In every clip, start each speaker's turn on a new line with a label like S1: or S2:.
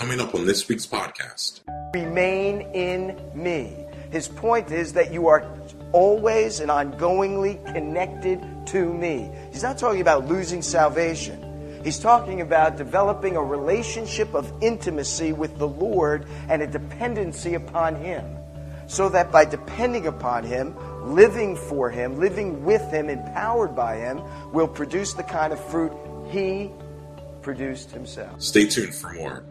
S1: Coming up on this week's podcast.
S2: Remain in me. His point is that you are always and ongoingly connected to me. He's not talking about losing salvation. He's talking about developing a relationship of intimacy with the Lord and a dependency upon Him. So that by depending upon Him, living for Him, living with Him, empowered by Him, will produce the kind of fruit He produced Himself.
S1: Stay tuned for more.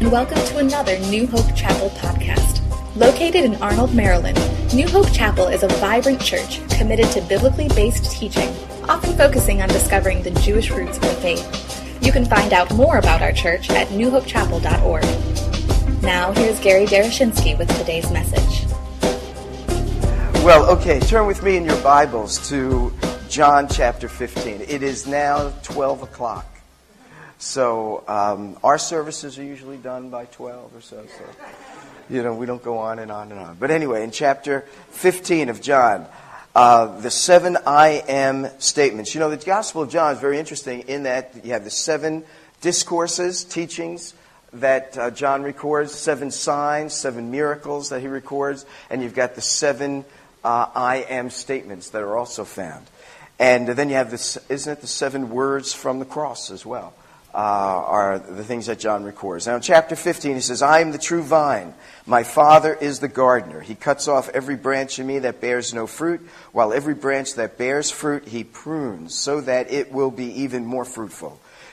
S3: and welcome to another New Hope Chapel podcast. Located in Arnold, Maryland, New Hope Chapel is a vibrant church committed to biblically based teaching, often focusing on discovering the Jewish roots of the faith. You can find out more about our church at newhopechapel.org. Now, here's Gary Derechinsky with today's message.
S2: Well, okay, turn with me in your Bibles to John chapter 15. It is now 12 o'clock. So um, our services are usually done by 12 or so. So, you know, we don't go on and on and on. But anyway, in chapter 15 of John, uh, the seven I am statements. You know, the Gospel of John is very interesting in that you have the seven discourses, teachings that uh, John records, seven signs, seven miracles that he records, and you've got the seven uh, I am statements that are also found. And then you have this, isn't it the seven words from the cross as well? uh, are the things that John records. Now, in chapter 15, he says, I am the true vine. My Father is the gardener. He cuts off every branch in me that bears no fruit, while every branch that bears fruit he prunes, so that it will be even more fruitful.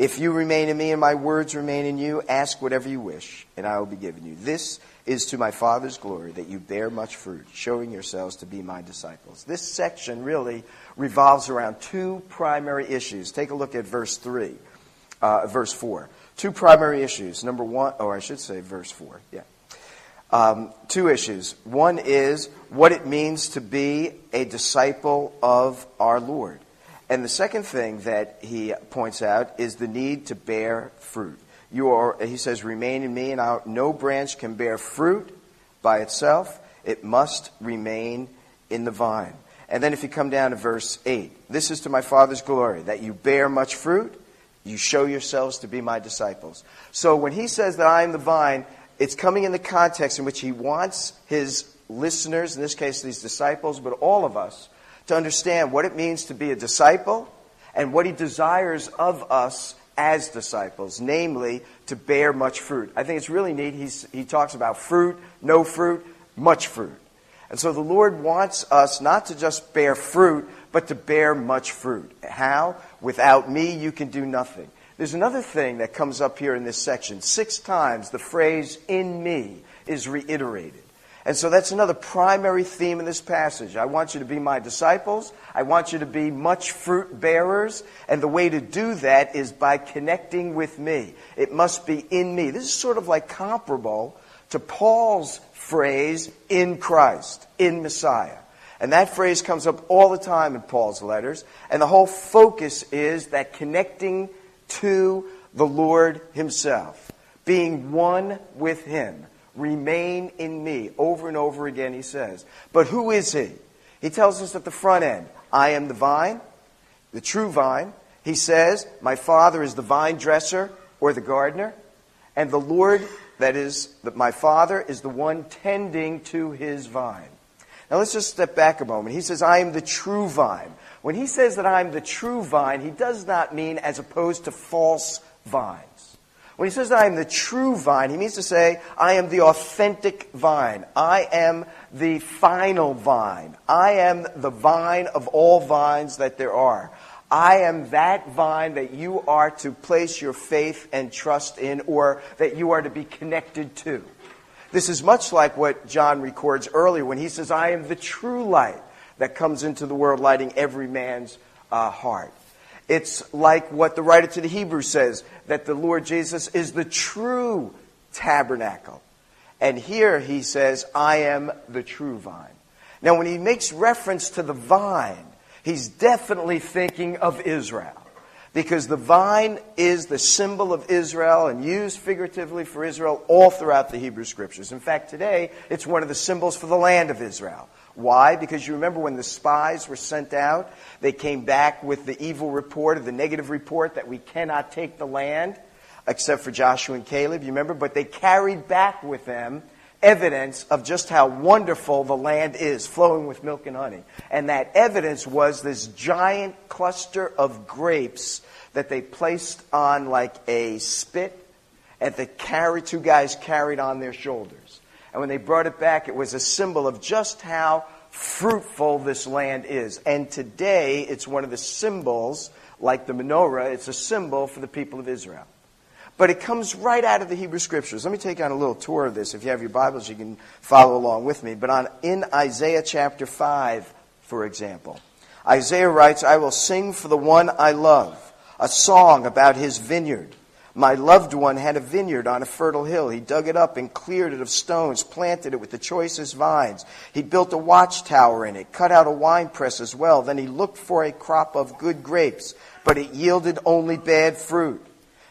S2: If you remain in me and my words remain in you, ask whatever you wish, and I will be given you. This is to my Father's glory that you bear much fruit, showing yourselves to be my disciples. This section really revolves around two primary issues. Take a look at verse 3, uh, verse 4 two primary issues. Number one, or I should say verse 4. Yeah. Um, two issues. One is what it means to be a disciple of our Lord. And the second thing that he points out is the need to bear fruit. You are, he says, remain in me, and I'll, no branch can bear fruit by itself. It must remain in the vine. And then if you come down to verse 8, this is to my Father's glory, that you bear much fruit, you show yourselves to be my disciples. So when he says that I am the vine, it's coming in the context in which he wants his listeners, in this case these disciples, but all of us, to understand what it means to be a disciple and what he desires of us as disciples, namely to bear much fruit. I think it's really neat. He's, he talks about fruit, no fruit, much fruit. And so the Lord wants us not to just bear fruit, but to bear much fruit. How? Without me, you can do nothing. There's another thing that comes up here in this section. Six times the phrase in me is reiterated. And so that's another primary theme in this passage. I want you to be my disciples. I want you to be much fruit bearers. And the way to do that is by connecting with me. It must be in me. This is sort of like comparable to Paul's phrase, in Christ, in Messiah. And that phrase comes up all the time in Paul's letters. And the whole focus is that connecting to the Lord Himself, being one with Him. Remain in me. Over and over again, he says. But who is He? He tells us at the front end I am the vine, the true vine. He says, My Father is the vine dresser or the gardener. And the Lord, that is, that my Father, is the one tending to His vine. Now let's just step back a moment. He says, I am the true vine. When he says that I'm the true vine, he does not mean as opposed to false vines. When he says I am the true vine, he means to say, I am the authentic vine. I am the final vine. I am the vine of all vines that there are. I am that vine that you are to place your faith and trust in, or that you are to be connected to. This is much like what John records earlier when he says, I am the true light that comes into the world, lighting every man's uh, heart. It's like what the writer to the Hebrews says that the Lord Jesus is the true tabernacle. And here he says, I am the true vine. Now, when he makes reference to the vine, he's definitely thinking of Israel. Because the vine is the symbol of Israel and used figuratively for Israel all throughout the Hebrew Scriptures. In fact, today, it's one of the symbols for the land of Israel. Why? Because you remember when the spies were sent out, they came back with the evil report, or the negative report that we cannot take the land, except for Joshua and Caleb, you remember? But they carried back with them evidence of just how wonderful the land is, flowing with milk and honey. And that evidence was this giant cluster of grapes that they placed on like a spit, and the carry, two guys carried on their shoulders. And when they brought it back, it was a symbol of just how fruitful this land is. And today, it's one of the symbols, like the menorah, it's a symbol for the people of Israel. But it comes right out of the Hebrew Scriptures. Let me take you on a little tour of this. If you have your Bibles, you can follow along with me. But on, in Isaiah chapter 5, for example, Isaiah writes, I will sing for the one I love, a song about his vineyard. My loved one had a vineyard on a fertile hill. He dug it up and cleared it of stones, planted it with the choicest vines. He built a watchtower in it, cut out a winepress as well. Then he looked for a crop of good grapes, but it yielded only bad fruit.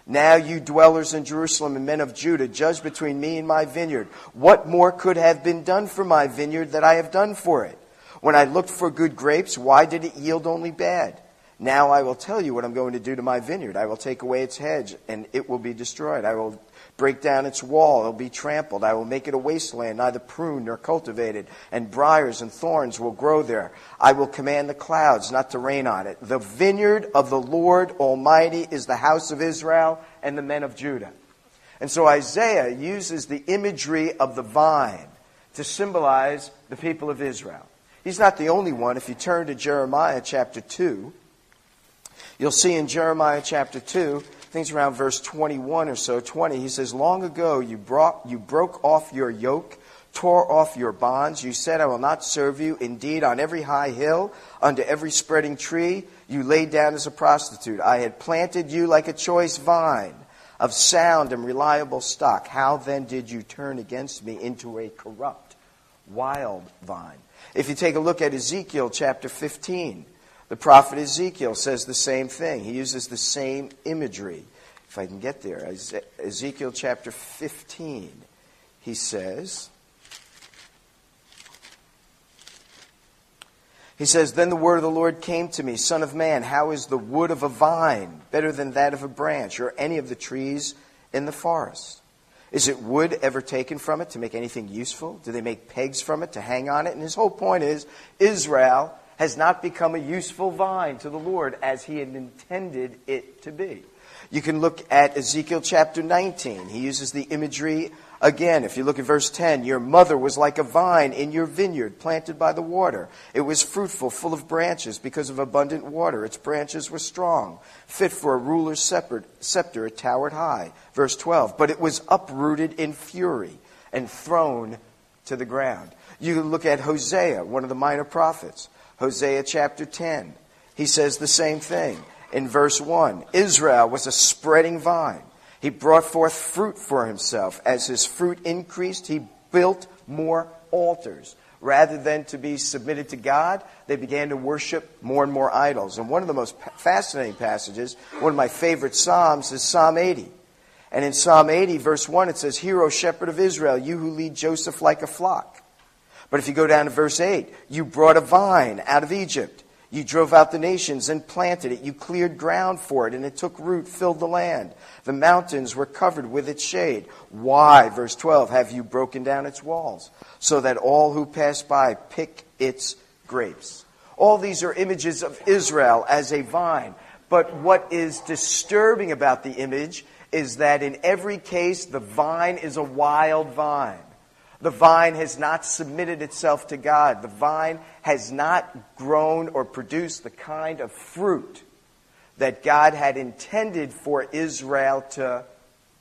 S2: Now, you dwellers in Jerusalem and men of Judah, judge between me and my vineyard. What more could have been done for my vineyard that I have done for it? When I looked for good grapes, why did it yield only bad? Now I will tell you what I'm going to do to my vineyard. I will take away its hedge, and it will be destroyed. I will break down its wall. It will be trampled. I will make it a wasteland, neither pruned nor cultivated, and briars and thorns will grow there. I will command the clouds not to rain on it. The vineyard of the Lord Almighty is the house of Israel and the men of Judah. And so Isaiah uses the imagery of the vine to symbolize the people of Israel. He's not the only one. If you turn to Jeremiah chapter 2, You'll see in Jeremiah chapter 2, things around verse 21 or so, 20, he says, Long ago you, brought, you broke off your yoke, tore off your bonds. You said, I will not serve you. Indeed, on every high hill, under every spreading tree, you laid down as a prostitute. I had planted you like a choice vine of sound and reliable stock. How then did you turn against me into a corrupt, wild vine? If you take a look at Ezekiel chapter 15, the prophet Ezekiel says the same thing. He uses the same imagery. If I can get there, Ezekiel chapter 15, he says, He says, Then the word of the Lord came to me, Son of man, how is the wood of a vine better than that of a branch, or any of the trees in the forest? Is it wood ever taken from it to make anything useful? Do they make pegs from it to hang on it? And his whole point is Israel has not become a useful vine to the Lord as he had intended it to be. You can look at Ezekiel chapter 19. He uses the imagery again. If you look at verse 10, your mother was like a vine in your vineyard planted by the water. It was fruitful, full of branches because of abundant water. Its branches were strong, fit for a ruler's scepter. It towered high. Verse 12, but it was uprooted in fury and thrown to the ground. You look at Hosea, one of the minor prophets. Hosea chapter 10. He says the same thing. In verse 1, Israel was a spreading vine. He brought forth fruit for himself. As his fruit increased, he built more altars. Rather than to be submitted to God, they began to worship more and more idols. And one of the most fascinating passages, one of my favorite Psalms, is Psalm 80. And in Psalm 80, verse 1, it says, Hear, O shepherd of Israel, you who lead Joseph like a flock. But if you go down to verse 8, you brought a vine out of Egypt. You drove out the nations and planted it. You cleared ground for it, and it took root, filled the land. The mountains were covered with its shade. Why, verse 12, have you broken down its walls, so that all who pass by pick its grapes? All these are images of Israel as a vine. But what is disturbing about the image is that in every case, the vine is a wild vine. The vine has not submitted itself to God. The vine has not grown or produced the kind of fruit that God had intended for Israel to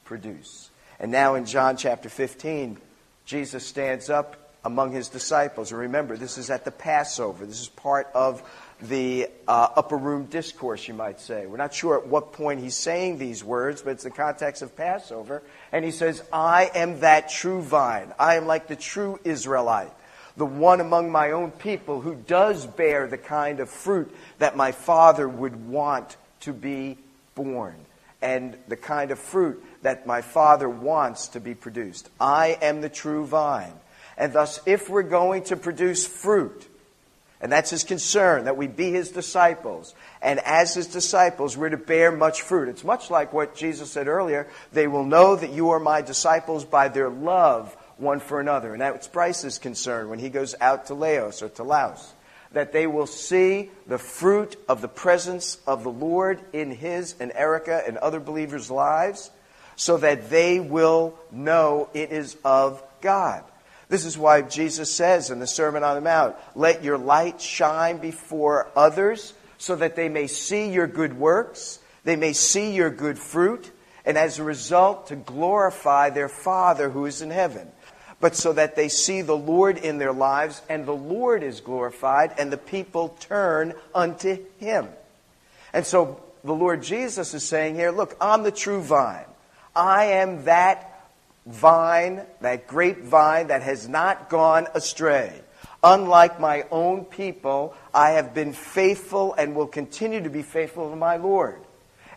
S2: produce. And now in John chapter 15, Jesus stands up among his disciples. And remember, this is at the Passover. This is part of the uh, upper room discourse, you might say. We're not sure at what point he's saying these words, but it's the context of Passover. And he says, I am that true vine. I am like the true Israelite, the one among my own people who does bear the kind of fruit that my father would want to be born, and the kind of fruit that my father wants to be produced. I am the true vine. And thus, if we're going to produce fruit, and that's his concern, that we be his disciples. And as his disciples, we're to bear much fruit. It's much like what Jesus said earlier they will know that you are my disciples by their love one for another. And that's Bryce's concern when he goes out to Laos or to Laos. That they will see the fruit of the presence of the Lord in his and Erica and other believers' lives so that they will know it is of God. This is why Jesus says in the Sermon on the Mount, Let your light shine before others so that they may see your good works, they may see your good fruit, and as a result, to glorify their Father who is in heaven. But so that they see the Lord in their lives, and the Lord is glorified, and the people turn unto Him. And so the Lord Jesus is saying here, Look, I'm the true vine. I am that vine, that grapevine that has not gone astray. Unlike my own people, I have been faithful and will continue to be faithful to my Lord.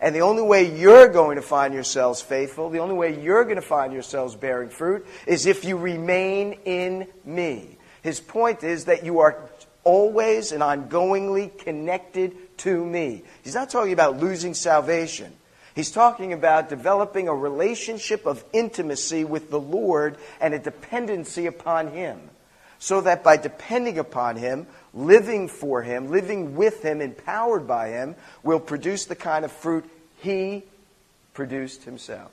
S2: And the only way you're going to find yourselves faithful, the only way you're going to find yourselves bearing fruit, is if you remain in me. His point is that you are always and ongoingly connected to me. He's not talking about losing salvation. He's talking about developing a relationship of intimacy with the Lord and a dependency upon Him. So that by depending upon Him, living for Him, living with Him, empowered by Him, will produce the kind of fruit He produced Himself.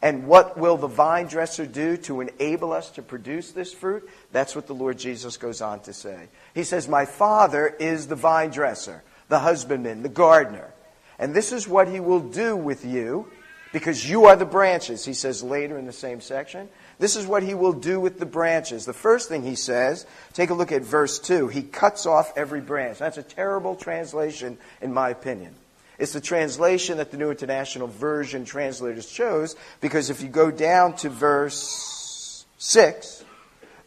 S2: And what will the vine dresser do to enable us to produce this fruit? That's what the Lord Jesus goes on to say. He says, My Father is the vine dresser, the husbandman, the gardener. And this is what he will do with you, because you are the branches, he says later in the same section. This is what he will do with the branches. The first thing he says, take a look at verse 2. He cuts off every branch. That's a terrible translation, in my opinion. It's the translation that the New International Version translators chose, because if you go down to verse 6,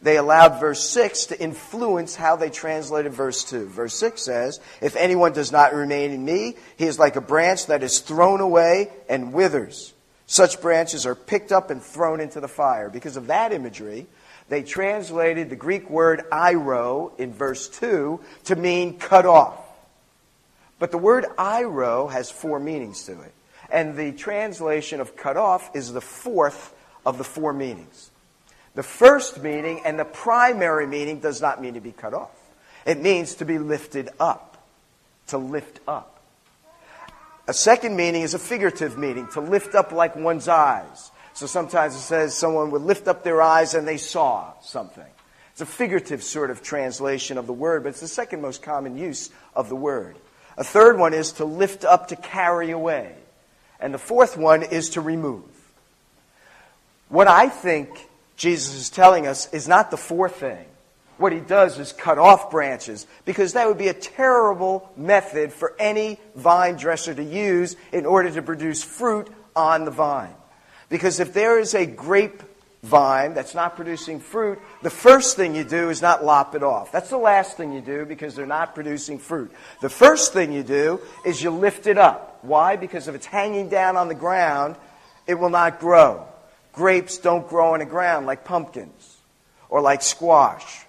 S2: they allowed verse 6 to influence how they translated verse 2. Verse 6 says, If anyone does not remain in me, he is like a branch that is thrown away and withers. Such branches are picked up and thrown into the fire. Because of that imagery, they translated the Greek word airo in verse 2 to mean cut off. But the word airo has four meanings to it. And the translation of cut off is the fourth of the four meanings. The first meaning and the primary meaning does not mean to be cut off. It means to be lifted up, to lift up. A second meaning is a figurative meaning, to lift up like one's eyes. So sometimes it says someone would lift up their eyes and they saw something. It's a figurative sort of translation of the word, but it's the second most common use of the word. A third one is to lift up, to carry away. And the fourth one is to remove. What I think Jesus is telling us is not the fourth thing. What he does is cut off branches because that would be a terrible method for any vine dresser to use in order to produce fruit on the vine. Because if there is a grape vine that's not producing fruit, the first thing you do is not lop it off. That's the last thing you do because they're not producing fruit. The first thing you do is you lift it up. Why? Because if it's hanging down on the ground, it will not grow. Grapes don't grow in the ground like pumpkins or like squash.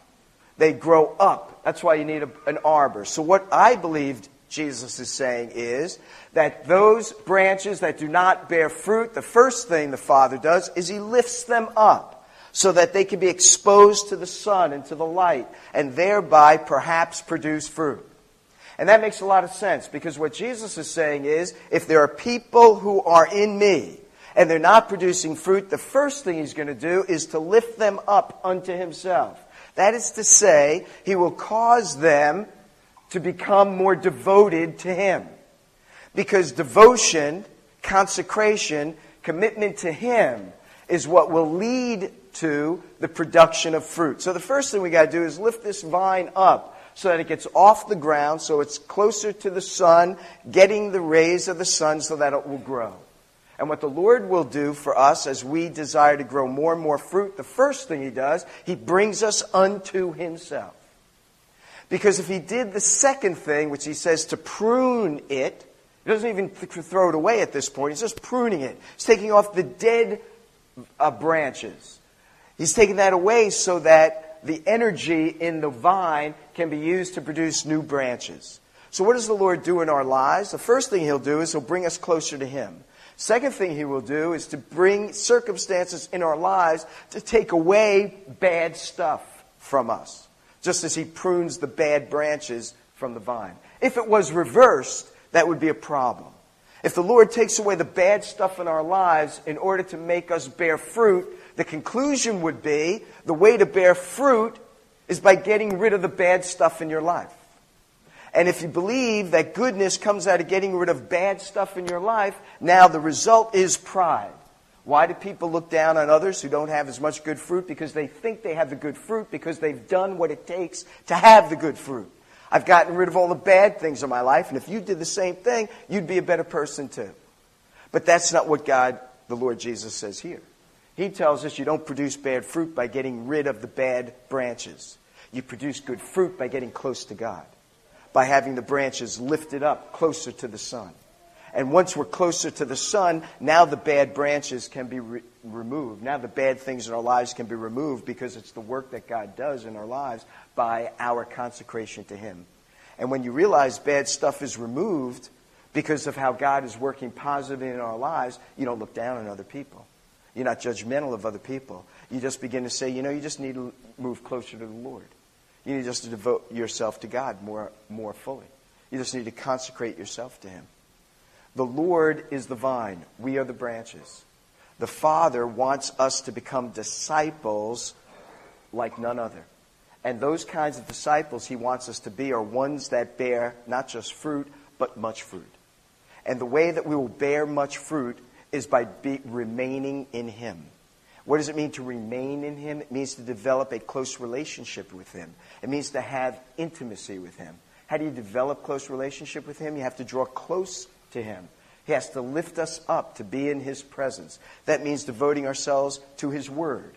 S2: They grow up. That's why you need a, an arbor. So, what I believe Jesus is saying is that those branches that do not bear fruit, the first thing the Father does is He lifts them up so that they can be exposed to the sun and to the light and thereby perhaps produce fruit. And that makes a lot of sense because what Jesus is saying is if there are people who are in me, and they're not producing fruit, the first thing he's going to do is to lift them up unto himself. That is to say, he will cause them to become more devoted to him. Because devotion, consecration, commitment to him is what will lead to the production of fruit. So the first thing we got to do is lift this vine up so that it gets off the ground, so it's closer to the sun, getting the rays of the sun so that it will grow. And what the Lord will do for us as we desire to grow more and more fruit, the first thing He does, He brings us unto Himself. Because if He did the second thing, which He says to prune it, He doesn't even throw it away at this point. He's just pruning it. He's taking off the dead uh, branches. He's taking that away so that the energy in the vine can be used to produce new branches. So, what does the Lord do in our lives? The first thing He'll do is He'll bring us closer to Him. Second thing he will do is to bring circumstances in our lives to take away bad stuff from us, just as he prunes the bad branches from the vine. If it was reversed, that would be a problem. If the Lord takes away the bad stuff in our lives in order to make us bear fruit, the conclusion would be the way to bear fruit is by getting rid of the bad stuff in your life. And if you believe that goodness comes out of getting rid of bad stuff in your life, now the result is pride. Why do people look down on others who don't have as much good fruit? Because they think they have the good fruit because they've done what it takes to have the good fruit. I've gotten rid of all the bad things in my life, and if you did the same thing, you'd be a better person too. But that's not what God, the Lord Jesus, says here. He tells us you don't produce bad fruit by getting rid of the bad branches. You produce good fruit by getting close to God by having the branches lifted up closer to the sun. And once we're closer to the sun, now the bad branches can be re- removed. Now the bad things in our lives can be removed because it's the work that God does in our lives by our consecration to Him. And when you realize bad stuff is removed because of how God is working positively in our lives, you don't look down on other people. You're not judgmental of other people. You just begin to say, you know, you just need to move closer to the Lord. You need just to devote yourself to God more, more fully. You just need to consecrate yourself to Him. The Lord is the vine, we are the branches. The Father wants us to become disciples like none other. And those kinds of disciples He wants us to be are ones that bear not just fruit, but much fruit. And the way that we will bear much fruit is by be, remaining in Him. What does it mean to remain in Him? It means to develop a close relationship with Him. It means to have intimacy with Him. How do you develop close relationship with Him? You have to draw close to Him. He has to lift us up to be in His presence. That means devoting ourselves to His Word.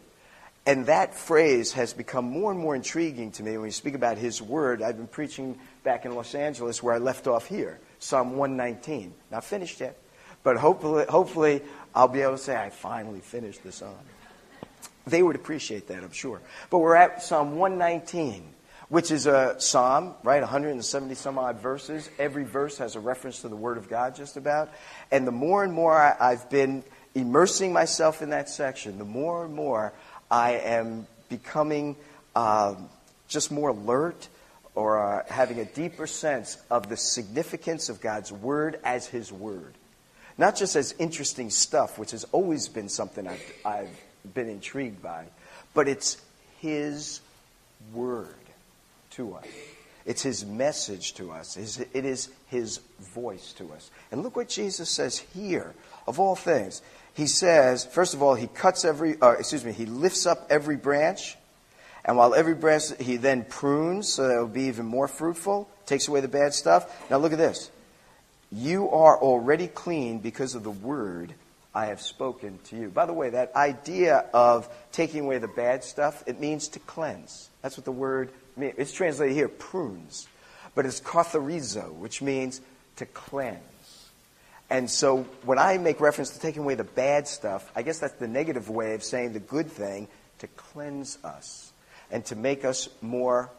S2: And that phrase has become more and more intriguing to me when we speak about His Word. I've been preaching back in Los Angeles where I left off here, Psalm 119. Not finished yet, but hopefully, hopefully I'll be able to say I finally finished the psalm. They would appreciate that, I'm sure. But we're at Psalm 119, which is a psalm, right? 170 some odd verses. Every verse has a reference to the Word of God, just about. And the more and more I've been immersing myself in that section, the more and more I am becoming uh, just more alert or uh, having a deeper sense of the significance of God's Word as His Word. Not just as interesting stuff, which has always been something I've, I've been intrigued by, but it's His Word to us. It's His message to us. It is His voice to us. And look what Jesus says here, of all things. He says, first of all, He cuts every, uh, excuse me, He lifts up every branch. And while every branch, He then prunes so that it will be even more fruitful, takes away the bad stuff. Now look at this. You are already clean because of the word I have spoken to you. By the way, that idea of taking away the bad stuff, it means to cleanse. That's what the word means. It's translated here, prunes. But it's katharizo, which means to cleanse. And so when I make reference to taking away the bad stuff, I guess that's the negative way of saying the good thing, to cleanse us and to make us more,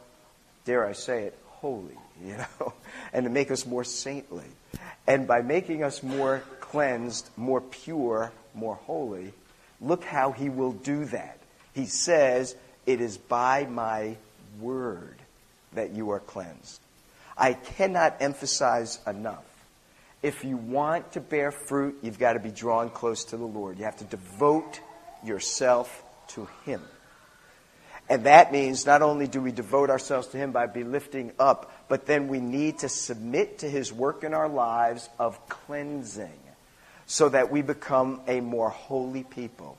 S2: dare I say it, holy, you know, and to make us more saintly. And by making us more cleansed, more pure, more holy, look how he will do that. He says, It is by my word that you are cleansed. I cannot emphasize enough. If you want to bear fruit, you've got to be drawn close to the Lord. You have to devote yourself to Him. And that means not only do we devote ourselves to Him by be lifting up, but then we need to submit to His work in our lives of cleansing so that we become a more holy people.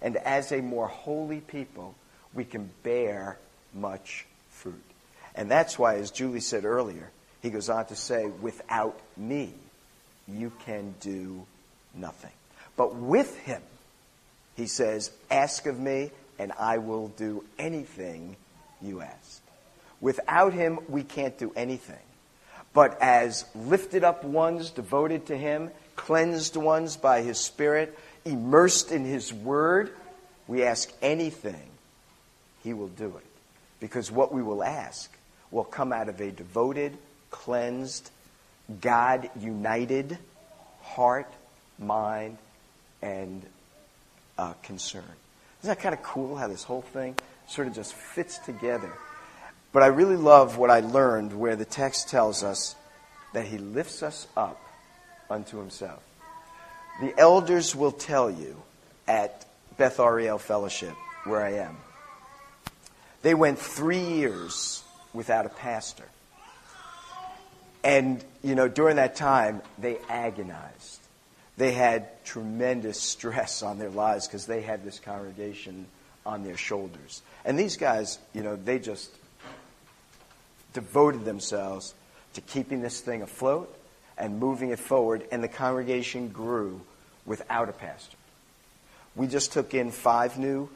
S2: And as a more holy people, we can bear much fruit. And that's why, as Julie said earlier, he goes on to say, without me, you can do nothing. But with him, he says, ask of me, and I will do anything you ask. Without him, we can't do anything. But as lifted up ones devoted to him, cleansed ones by his Spirit, immersed in his word, we ask anything, he will do it. Because what we will ask will come out of a devoted, cleansed, God united heart, mind, and uh, concern. Isn't that kind of cool how this whole thing sort of just fits together? But I really love what I learned where the text tells us that he lifts us up unto himself. The elders will tell you at Beth Ariel Fellowship, where I am, they went three years without a pastor. And, you know, during that time, they agonized. They had tremendous stress on their lives because they had this congregation on their shoulders. And these guys, you know, they just devoted themselves to keeping this thing afloat and moving it forward, and the congregation grew without a pastor. We just took in five new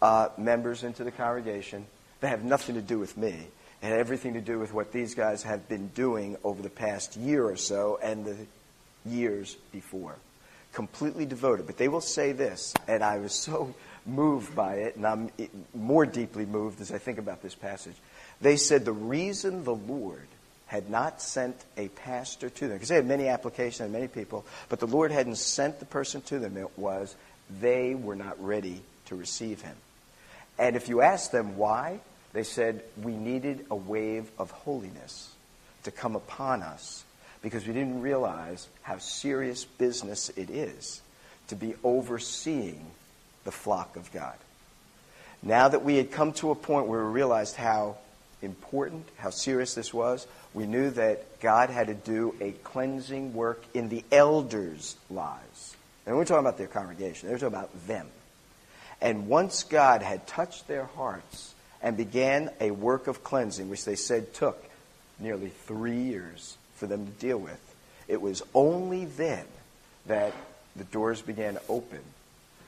S2: uh, members into the congregation. They have nothing to do with me. It had everything to do with what these guys have been doing over the past year or so and the years before. Completely devoted. But they will say this, and I was so moved by it, and I'm more deeply moved as I think about this passage. They said the reason the Lord had not sent a pastor to them, because they had many applications and many people, but the Lord hadn't sent the person to them, it was they were not ready to receive him. And if you ask them why, they said we needed a wave of holiness to come upon us because we didn't realize how serious business it is to be overseeing the flock of God. Now that we had come to a point where we realized how important, how serious this was, we knew that God had to do a cleansing work in the elders' lives. And we're talking about their congregation, they're talking about them. And once God had touched their hearts and began a work of cleansing, which they said took nearly three years for them to deal with, it was only then that the doors began to open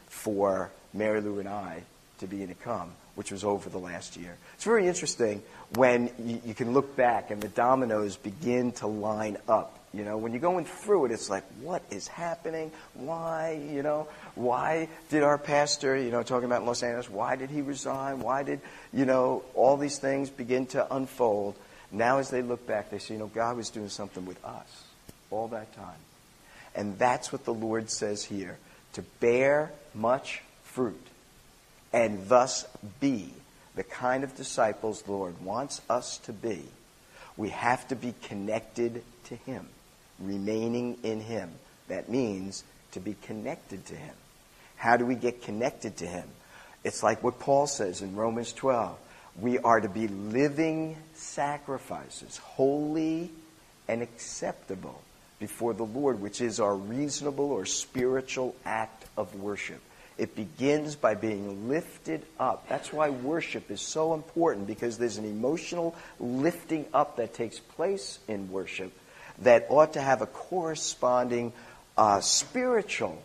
S2: for Mary Lou and I to begin to come which was over the last year. It's very interesting when you, you, can look back and the dominoes begin to line up. You know, when you're going through it, it's like, what is happening? Why, you know, why did our pastor, you know, talking about Los Angeles, why did he resign? Why did, you know, all these things begin to unfold? Now, as they look back, they say, you know, God was doing something with us all that time. And that's what the Lord says here to bear much fruit and thus be the kind of disciples the Lord wants us to be, we have to be connected to Him, remaining in Him. That means to be connected to Him. How do we get connected to Him? It's like what Paul says in Romans 12. We are to be living sacrifices, holy and acceptable before the Lord, which is our reasonable or spiritual act of worship. It begins by being lifted up. That's why worship is so important because there's an emotional lifting up that takes place in worship that ought to have a corresponding uh, spiritual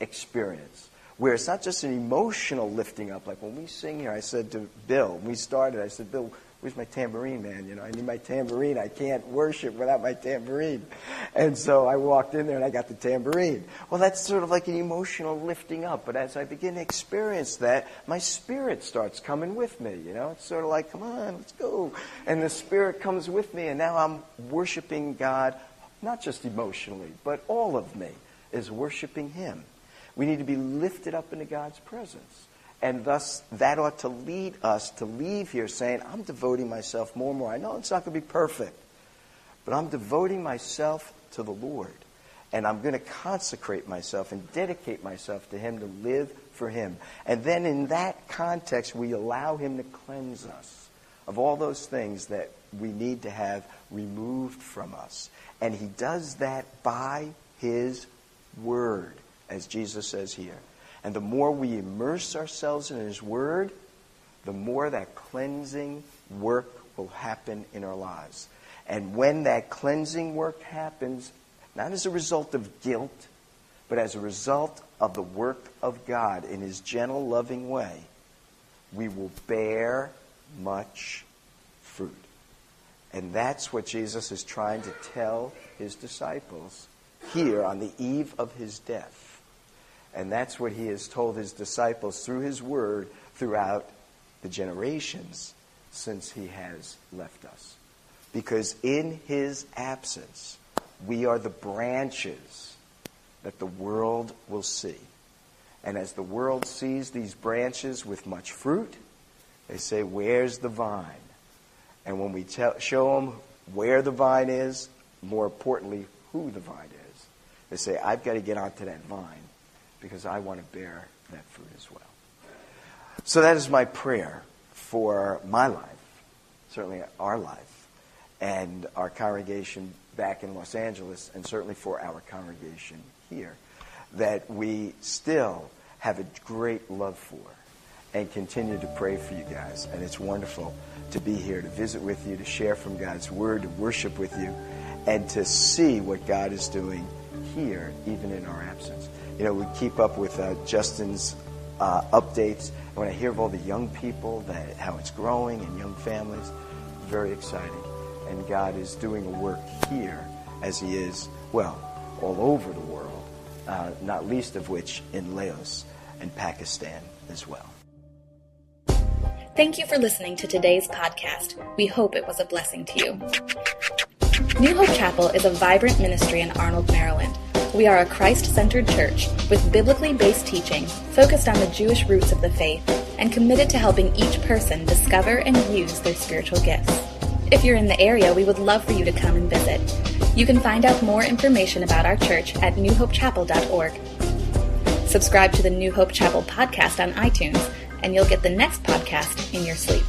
S2: experience where it's not just an emotional lifting up. Like when we sing here, I said to Bill, we started, I said, Bill, where's my tambourine, man? You know, I need my tambourine. I can't worship without my tambourine. And so I walked in there and I got the tambourine. Well, that's sort of like an emotional lifting up. But as I begin to experience that, my spirit starts coming with me. You know, it's sort of like, come on, let's go. And the spirit comes with me, and now I'm worshiping God, not just emotionally, but all of me is worshiping Him. We need to be lifted up into God's presence. And thus, that ought to lead us to leave here saying, I'm devoting myself more and more. I know it's not going to be perfect, but I'm devoting myself to the Lord. And I'm going to consecrate myself and dedicate myself to Him to live for Him. And then in that context, we allow Him to cleanse us of all those things that we need to have removed from us. And He does that by His Word, as Jesus says here. And the more we immerse ourselves in His Word, the more that cleansing work will happen in our lives. And when that cleansing work happens, not as a result of guilt, but as a result of the work of God in His gentle, loving way, we will bear much fruit. And that's what Jesus is trying to tell His disciples here on the eve of His death. And that's what He has told His disciples through His Word throughout the generations since He has left us. Because in His absence, we are the branches that the world will see. And as the world sees these branches with much fruit, they say, Where's the vine? And when we tell, show them where the vine is, more importantly, who the vine is, they say, I've got to get onto that vine because I want to bear that fruit as well. So that is my prayer for my life, certainly our life, and our congregation back in Los Angeles, and certainly for our congregation here, that we still have a great love for and continue to pray for you guys. And it's wonderful to be here, to visit with you, to share from God's Word, to worship with you, and to see what God is doing here, even in our absence. You know, we keep up with uh, Justin's uh, updates. And when I hear of all the young people, that how it's growing and young families, very exciting. And God is doing a work here as He is, well, all over the world, uh, not least of which in Laos and Pakistan as well.
S3: Thank you for listening to today's podcast. We hope it was a blessing to you. New Hope Chapel is a vibrant ministry in Arnold, Maryland. We are a Christ centered church with biblically based teaching focused on the Jewish roots of the faith and committed to helping each person discover and use their spiritual gifts. If you're in the area, we would love for you to come and visit. You can find out more information about our church at newhopechapel.org. Subscribe to the New Hope Chapel podcast on iTunes, and you'll get the next podcast in your sleep.